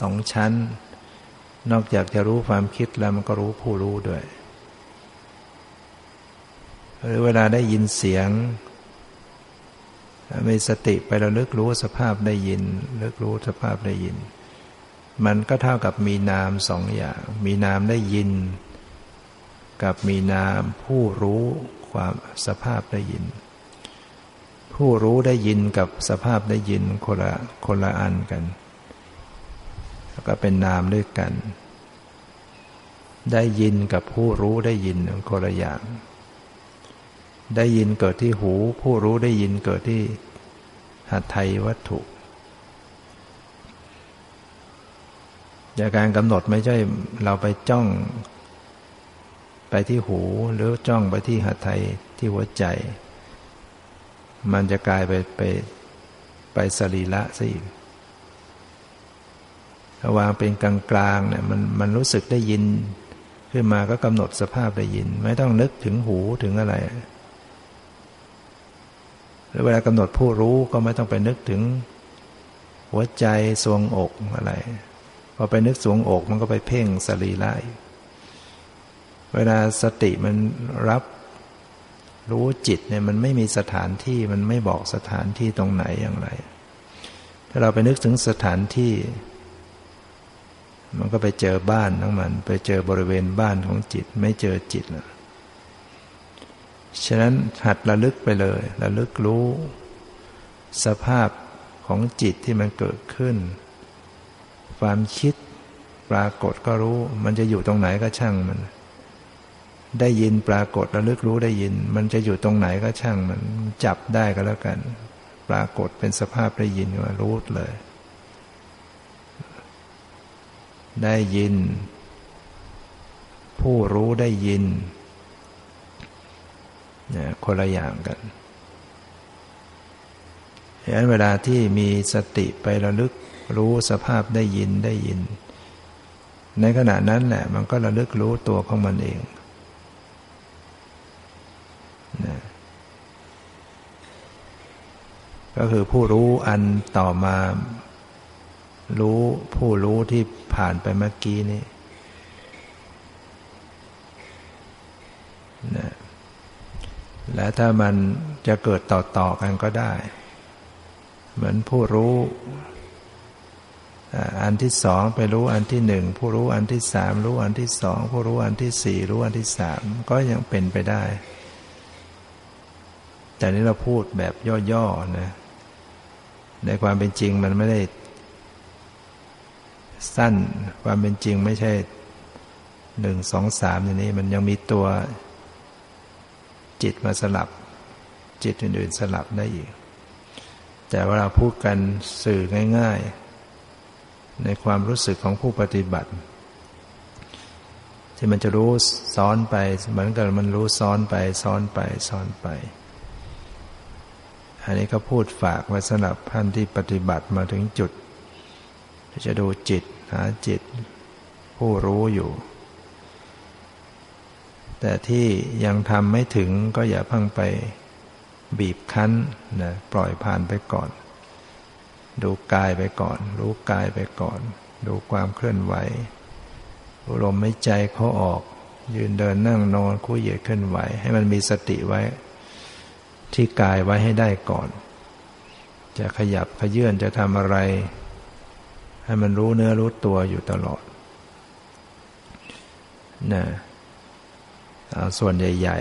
สองชั้น นอกจากจะรู้ความคิดแล้วมันก็รู้ผู้รู้ด้วย หรือเวลาได้ยินเสียง มีสติไประลึกรู้สภาพได้ยินลึกรู้สภาพได้ยิน มันก็เท่ากับมีนามสองอย่าง มีนามได้ยิน กับมีนามผู้รู้ความสภาพได้ยิน ผู้รู้ได้ยินกับสภาพได้ยินคนละคนละอันกันแล้วก็เป็นนามด้วยกัน ได้ยินกับผู้รู้ได้ยินคนละอย่าง ได้ยินเกิดที่หู ผู้รู้ได้ยินเกิดที่หัตถยวัตถุจากการกำหนดไม่ใช่เราไปจ้อง ไปที่หูหรือจ้องไปที่หัตถยที่หัวใจ มันจะกลายไปไปไปสรีละซะอีกวางเป็นกลางๆเนี่ยมันมันรู้สึกได้ยิน ขึ้นมาก็กำหนดสภาพได้ยิน ไม่ต้องนึกถึงหูถึงอะไร หรือเวลากำหนดผู้รู้ก็ไม่ต้องไปนึกถึง หัวใจสวงอกอะไรพอไปนึกสวงอกมันก็ไปเพ่งสรีระเวลาสติมันรับรู้จิตเนี่ยมันไม่มีสถานที่มันไม่บอกสถานที่ตรงไหนอย่างไร ถ้าเราไปนึกถึงสถานที่ มันก็ไปเจอบ้านทั้งมัน ไปเจอบริเวณบ้านของจิต ไม่เจอจิตแล้ว ฉะนั้นหัดระลึกไปเลย ระลึกรู้ สภาพของจิตที่มันเกิดขึ้น ความคิดปรากฏก็รู้ มันจะอยู่ตรงไหนก็ช่างมัน ได้ยินปรากฏระลึกรู้ได้ยิน มันจะอยู่ตรงไหนก็ช่างมัน จับได้ก็แล้วกัน ปรากฏเป็นสภาพได้ยินว่ารู้เลย ได้ยิน ผู้รู้ได้ยิน นะคนละอย่างกันฉะนั้นเวลาที่มีสติไประลึกรู้สภาพได้ยินได้ยิน ในขณะนั้นแหละ มันก็ระลึกรู้ตัวของมันเองนะก็คือผู้รู้อันต่อมา รู้ผู้รู้ที่ผ่านไปเมื่อกี้นี้นะ และถ้ามันจะเกิดต่อๆกันก็ได้ เหมือนผู้รู้อันที่สองไปรู้อันที่หนึ่งผู้รู้อันที่สามรู้อันที่สองผู้รู้อันที่สี่รู้อันที่สามก็ยังเป็นไปได้ แต่นี้เราพูดแบบย่อๆนะในความเป็นจริงมันไม่ได้ สั้นความเป็นจริงไม่ใช่หนึ่งสองสามอย่างนี้มันยังมีตัว จิตมาสลับ จิตอื่นๆสลับได้อีก แต่เวลาพูดกันสื่อง่าย ๆ ในความรู้สึกของผู้ปฏิบัติ ที่มันจะรู้ซ้อนไปเหมือนกับมันรู้ซ้อนไปซ้อนไปซ้อนไป อันนี้ก็พูดฝากไว้สำหรับท่านที่ปฏิบัติมาถึงจุดจะดูจิตหาจิต ผู้รู้อยู่ แต่ที่ยังทำไม่ถึงก็อย่าพังไปบีบคั้นนะปล่อยผ่านไปก่อน ดูกายไปก่อน รู้กายไปก่อน ดูความเคลื่อนไหวลมไม่ใจเขาออก ยืนเดินนั่งนอนคู่เหยียดเคลื่อนไหว ให้มันมีสติไว้ ที่กายไว้ให้ได้ก่อน จะขยับขยื่นจะทำอะไร ให้มันรู้เนื้อรู้ตัวอยู่ตลอดนะ ส่วนใหญ่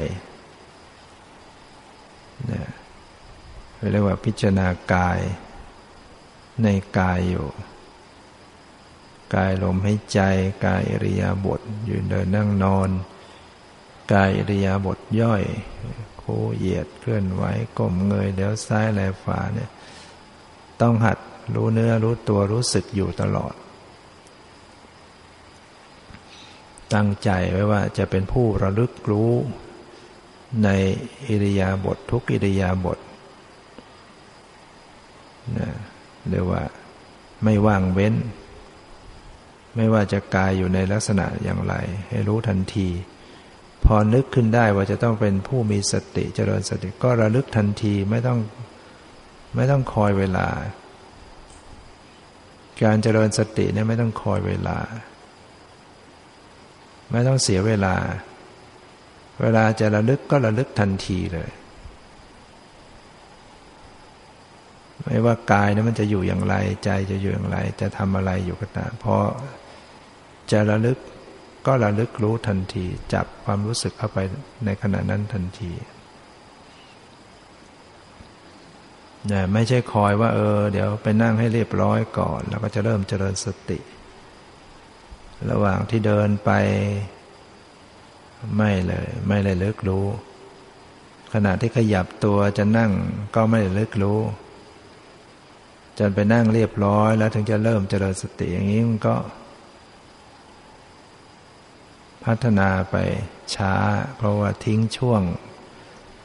ๆนะเรียกว่าพิจารณากาย ในกายอยู่ กายลมให้ใจ กายอริยาบทยืนเดินนั่งนอน กายอริยาบทย่อยโคเหยียดเคลื่อนไหวก้มเงยเดี๋ยวซ้ายแลขวาเนี่ยต้องหัดรู้เนื้อรู้ตัวรู้สึกอยู่ตลอด ตั้งใจไว้ว่าจะเป็นผู้ระลึกรู้ในอิริยาบถททุกอิริยาบถนะเรียกว่าไม่ว่างเว้น ไม่ว่าจะกายอยู่ในลักษณะอย่างไร ให้รู้ทันที พอนึกขึ้นได้ว่าจะต้องเป็นผู้มีสติเจริญสติก็ระลึกทันทีไม่ต้องไม่ต้องคอยเวลา การเจริญสติเนี่ยไม่ต้องคอยเวลา ไม่ต้องเสียเวลา เวลาจะระลึกก็ระลึกทันทีเลย ไม่ว่ากายนะมันจะอยู่อย่างไร ใจจะอยู่อย่างไร จะทำอะไรอยู่ก็ตามพอจะระลึกก็ระลึกรู้ทันที จับความรู้สึกเข้าไปในขณะนั้นทันทีนะไม่ใช่คอยว่า เออ เดี๋ยวไปนั่งให้เรียบร้อยก่อน แล้วก็จะเริ่มเจริญสติ ระหว่างที่เดินไป ไม่เลย ไม่เลยเลิกรู้ ขณะที่ขยับตัวจะนั่งก็ไม่เลยเลิกรู้ จนไปนั่งเรียบร้อย แล้วถึงจะเริ่มเจริญสติอย่างนี้มันก็ พัฒนาไปช้า เพราะว่าทิ้งช่วง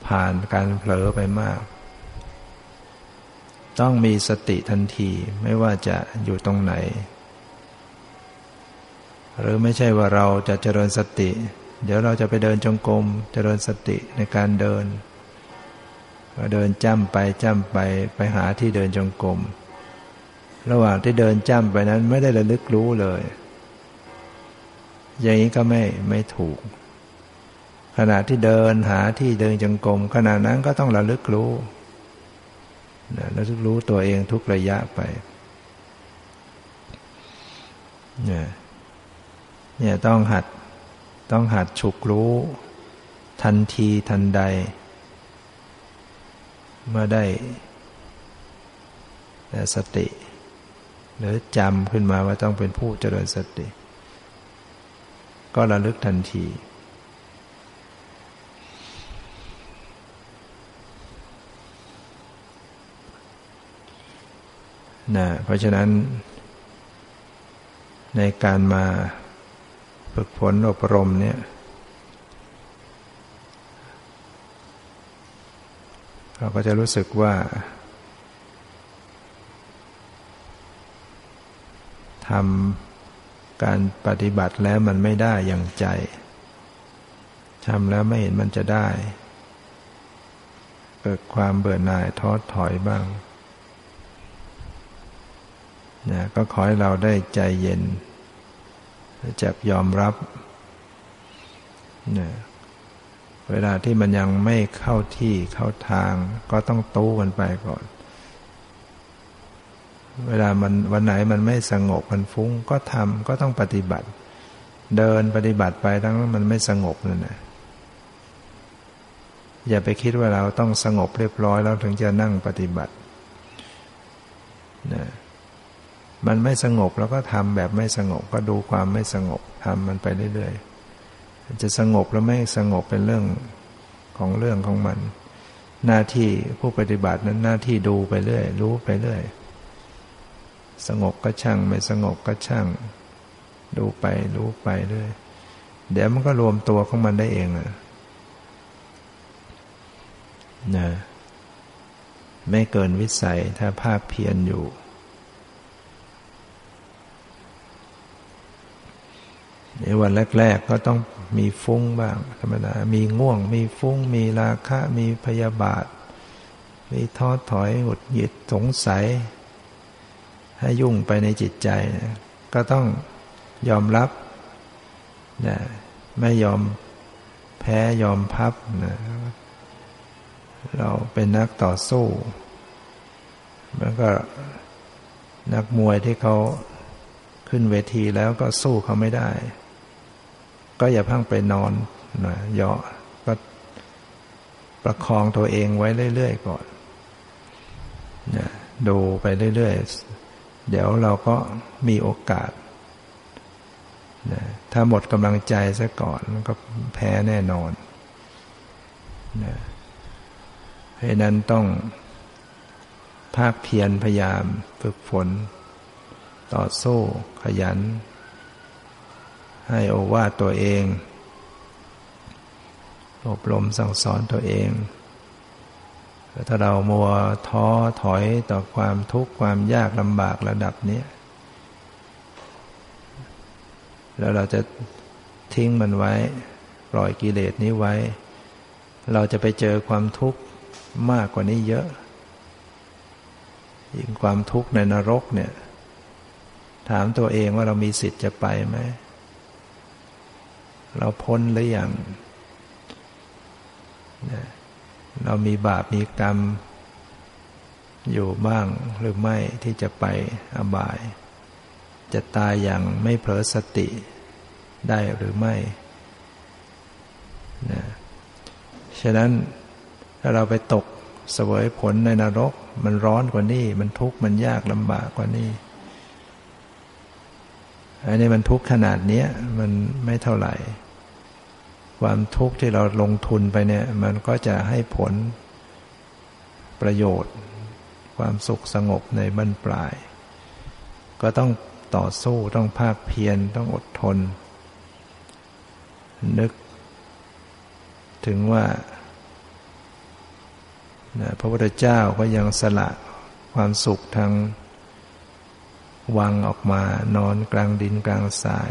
ผ่านการเผลอไปมาก ต้องมีสติทันทีไม่ว่าจะอยู่ตรงไหน หรือไม่ใช่ว่าเราจะเจริญสติ เดี๋ยวเราจะไปเดินจงกรมเจริญสติในการเดินเดินจ้ำไปจ้ำไปไปหาที่เดินจงกรมระหว่างที่เดินจ้ำไปนั้นไม่ได้ระลึกรู้เลย อย่างนี้ก็ไม่ไม่ถูก ขณะที่เดินหาที่เดินจงกรมขณะนั้นก็ต้องระลึกรู้แล้วรู้ตัวเองทุกระยะไปเนี่ย เนี่ยต้องหัดต้องหัดฉุกรู้ ทันทีทันใด เมื่อได้สติ หรือจำขึ้นมาว่าต้องเป็นผู้เจริญสติ ก็ระลึกทันที นะ เพราะฉะนั้นในการมา ฝึกฝนอบรมเนี่ยเราก็จะรู้สึกว่า ทำการปฏิบัติแล้วมันไม่ได้อย่างใจทำแล้วไม่เห็นมันจะได้ เกิดความเบื่อหน่ายท้อถอยบ้างนะก็ขอให้เราได้ใจเย็น จับยอมรับนะเวลาที่มันยังไม่เข้าที่เข้าทาง ก็ต้องตู้กันไปก่อน เวลามันวันไหนมันไม่สงบมันฟุ้งก็ทำก็ต้องปฏิบัติ เดินปฏิบัติไปทั้งมันไม่สงบนั่นนะอย่าไปคิดว่าเราต้องสงบเรียบร้อยแล้วถึงจะนั่งปฏิบัตินะ มันไม่สงบแล้วก็ทำแบบไม่สงบก็ดูความไม่สงบทำมันไปเรื่อยๆจะสงบแล้วไม่สงบเป็นเรื่องของเรื่องของมัน หน้าที่ผู้ปฏิบัตินั้นหน้าที่ดูไปเรื่อย รู้ไปเรื่อย สงบก็ช่างไม่สงบก็ช่าง ดูไปรู้ไปเรื่อยเดี๋ยวมันก็รวมตัวของมันได้เองนะนะไม่เกินวิสัยถ้าภาคเพียรอยู่ ในวันแรก ๆ ก็ต้องมีฟุ้งบ้าง ธรรมดา มีง่วง มีฟุ้ง มีราคะ มีพยาบาท มีท้อถอยหงุดหงิดสงสัย ให้ยุ่งไปในจิตใจก็ต้องยอมรับนะไม่ยอมแพ้ยอมพับนะเราเป็นนักต่อสู้มันก็นักมวยที่เขาขึ้นเวทีแล้วก็สู้เขาไม่ได้ ก็อย่าพังไปนอนนะเยาะก็ประคองตัวเองไว้เรื่อยๆก่อนนะดูไปเรื่อยๆ เดี๋ยวเราก็มีโอกาสนะถ้าหมดกำลังใจซะก่อนมันก็แพ้แน่นอนนะเพราะนั้นต้องภาคเพียรพยายามฝึกฝน ต่อสู้ขยัน ให้โอวาทตัวเอง อบรมสั่งสอนตัวเองถ้าเรามัวท้อถอยต่อความทุกข์ความยากลำบากระดับนี้ แล้วเราจะทิ้งมันไว้ ปล่อยกิเลสนี้ไว้ เราจะไปเจอความทุกข์มากกว่านี้เยอะ ยิ่งความทุกข์ในนรกเนี่ย ถามตัวเองว่าเรามีสิทธิ์จะไปไหม เราพ้นหรือยังเรามีบาปมีกรรม อยู่บ้างหรือไม่ที่จะไปอบาย จะตายอย่างไม่เผลอสติได้หรือไม่นะฉะนั้นถ้าเราไปตกเสวยผลในนรก มันร้อนกว่านี้มันทุกข์มันยากลำบากกว่านี้อันนี้มันทุกข์ขนาดนี้มันไม่เท่าไหร่ ความทุกข์ที่เราลงทุนไปเนี่ย มันก็จะให้ผลประโยชน์ ความสุขสงบในบรรปลาย ก็ต้องต่อสู้ต้องภาคเพียรต้องอดทน นึกถึงว่าพระพุทธเจ้าก็ยังสละความสุขทางวังออกมานอนกลางดินกลางทราย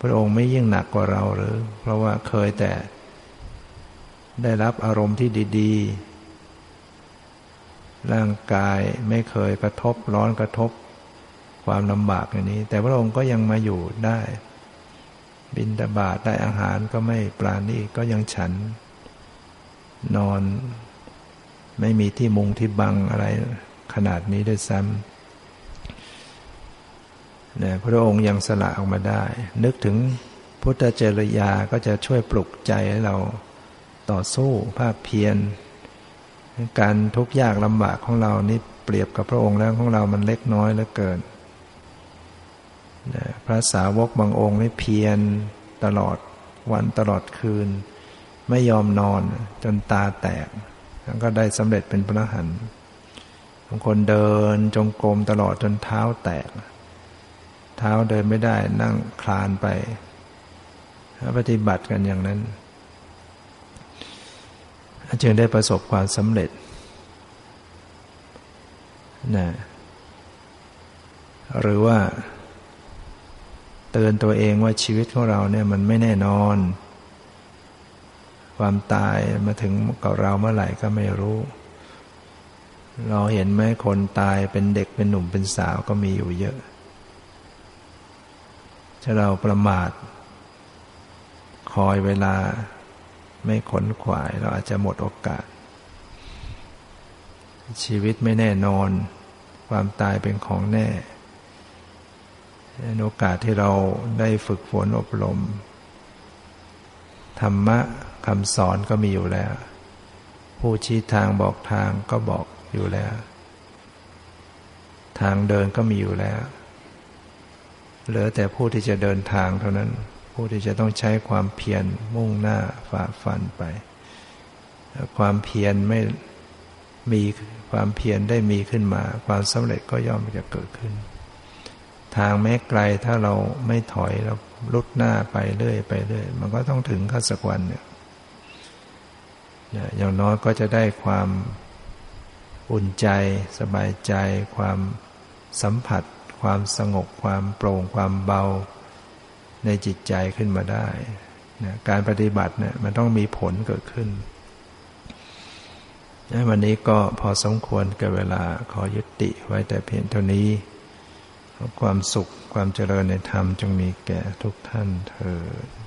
พระองค์ไม่ยิ่งหนักกว่าเราหรือ เพราะว่าเคยแต่ได้รับอารมณ์ที่ดี ๆ ร่างกายไม่เคยกระทบร้อนกระทบความลำบากอย่างนี้ แต่พระองค์ก็ยังมาอยู่ได้ บินตบาทได้อาหารก็ไม่ปราณีก็ยังฉัน นอน ไม่มีที่มุงที่บังอะไรขนาดนี้ด้วยซ้ำ นะพระองค์ยังสละออกมาได้ นึกถึงพุทธเจริยาก็จะช่วยปลุกใจให้เราต่อสู้ภาคเพียร การทุกข์ยากลำบากของเรานี่เปรียบกับพระองค์แล้วของเรามันเล็กน้อยเหลือเกินนะพระสาวกบางองค์นี่เพียรตลอดวันตลอดคืน ไม่ยอมนอนจนตาแตกก็ได้สำเร็จเป็นพระหันบางคนเดินจงกรมตลอดจนเท้าแตก เท้าเดินไม่ได้ นั่งคลานไปปฏิบัติกันอย่างนั้น จึงได้ประสบความสำเร็จนะหรือว่า เตือนตัวเองว่าชีวิตของเราเนี่ยมันไม่แน่นอน ความตายมาถึงกับเราเมื่อไหร่ก็ไม่รู้ เราเห็นไหมคนตายเป็นเด็กเป็นหนุ่มเป็นสาวก็มีอยู่เยอะ ถ้าเราประมาท คอยเวลาไม่ขนขวาย เราอาจจะหมดโอกาส ชีวิตไม่แน่นอน ความตายเป็นของแน่โอกาสที่เราได้ฝึกฝนอบรม ธรรมะคำสอนก็มีอยู่แล้ว ผู้ชี้ทางบอกทางก็บอกอยู่แล้ว ทางเดินก็มีอยู่แล้ว เหลือแต่ผู้ที่จะเดินทางเท่านั้น ผู้ที่จะต้องใช้ความเพียรมุ่งหน้าฝ่าฟันไป ความเพียรไม่มีความเพียรได้มีขึ้นมา ความสำเร็จก็ย่อมจะเกิดขึ้น ทางแม้ไกลถ้าเราไม่ถอยเราลุดหน้าไปเรื่อยไปเรื่อยมันก็ต้องถึงขั้นสักวันเนี่ยอย่างน้อยก็จะได้ความอุ่นใจสบายใจความสัมผัส ความสงบความโปร่งความเบาในจิตใจขึ้นมาได้นะการปฏิบัติเนี่ยมันต้องมีผลเกิดขึ้นวันนี้ก็พอสมควรกับเวลาขอยุติไว้แต่เพียงเท่านี้ ความสุขความเจริญในธรรมจงมีแก่ทุกท่านเถิด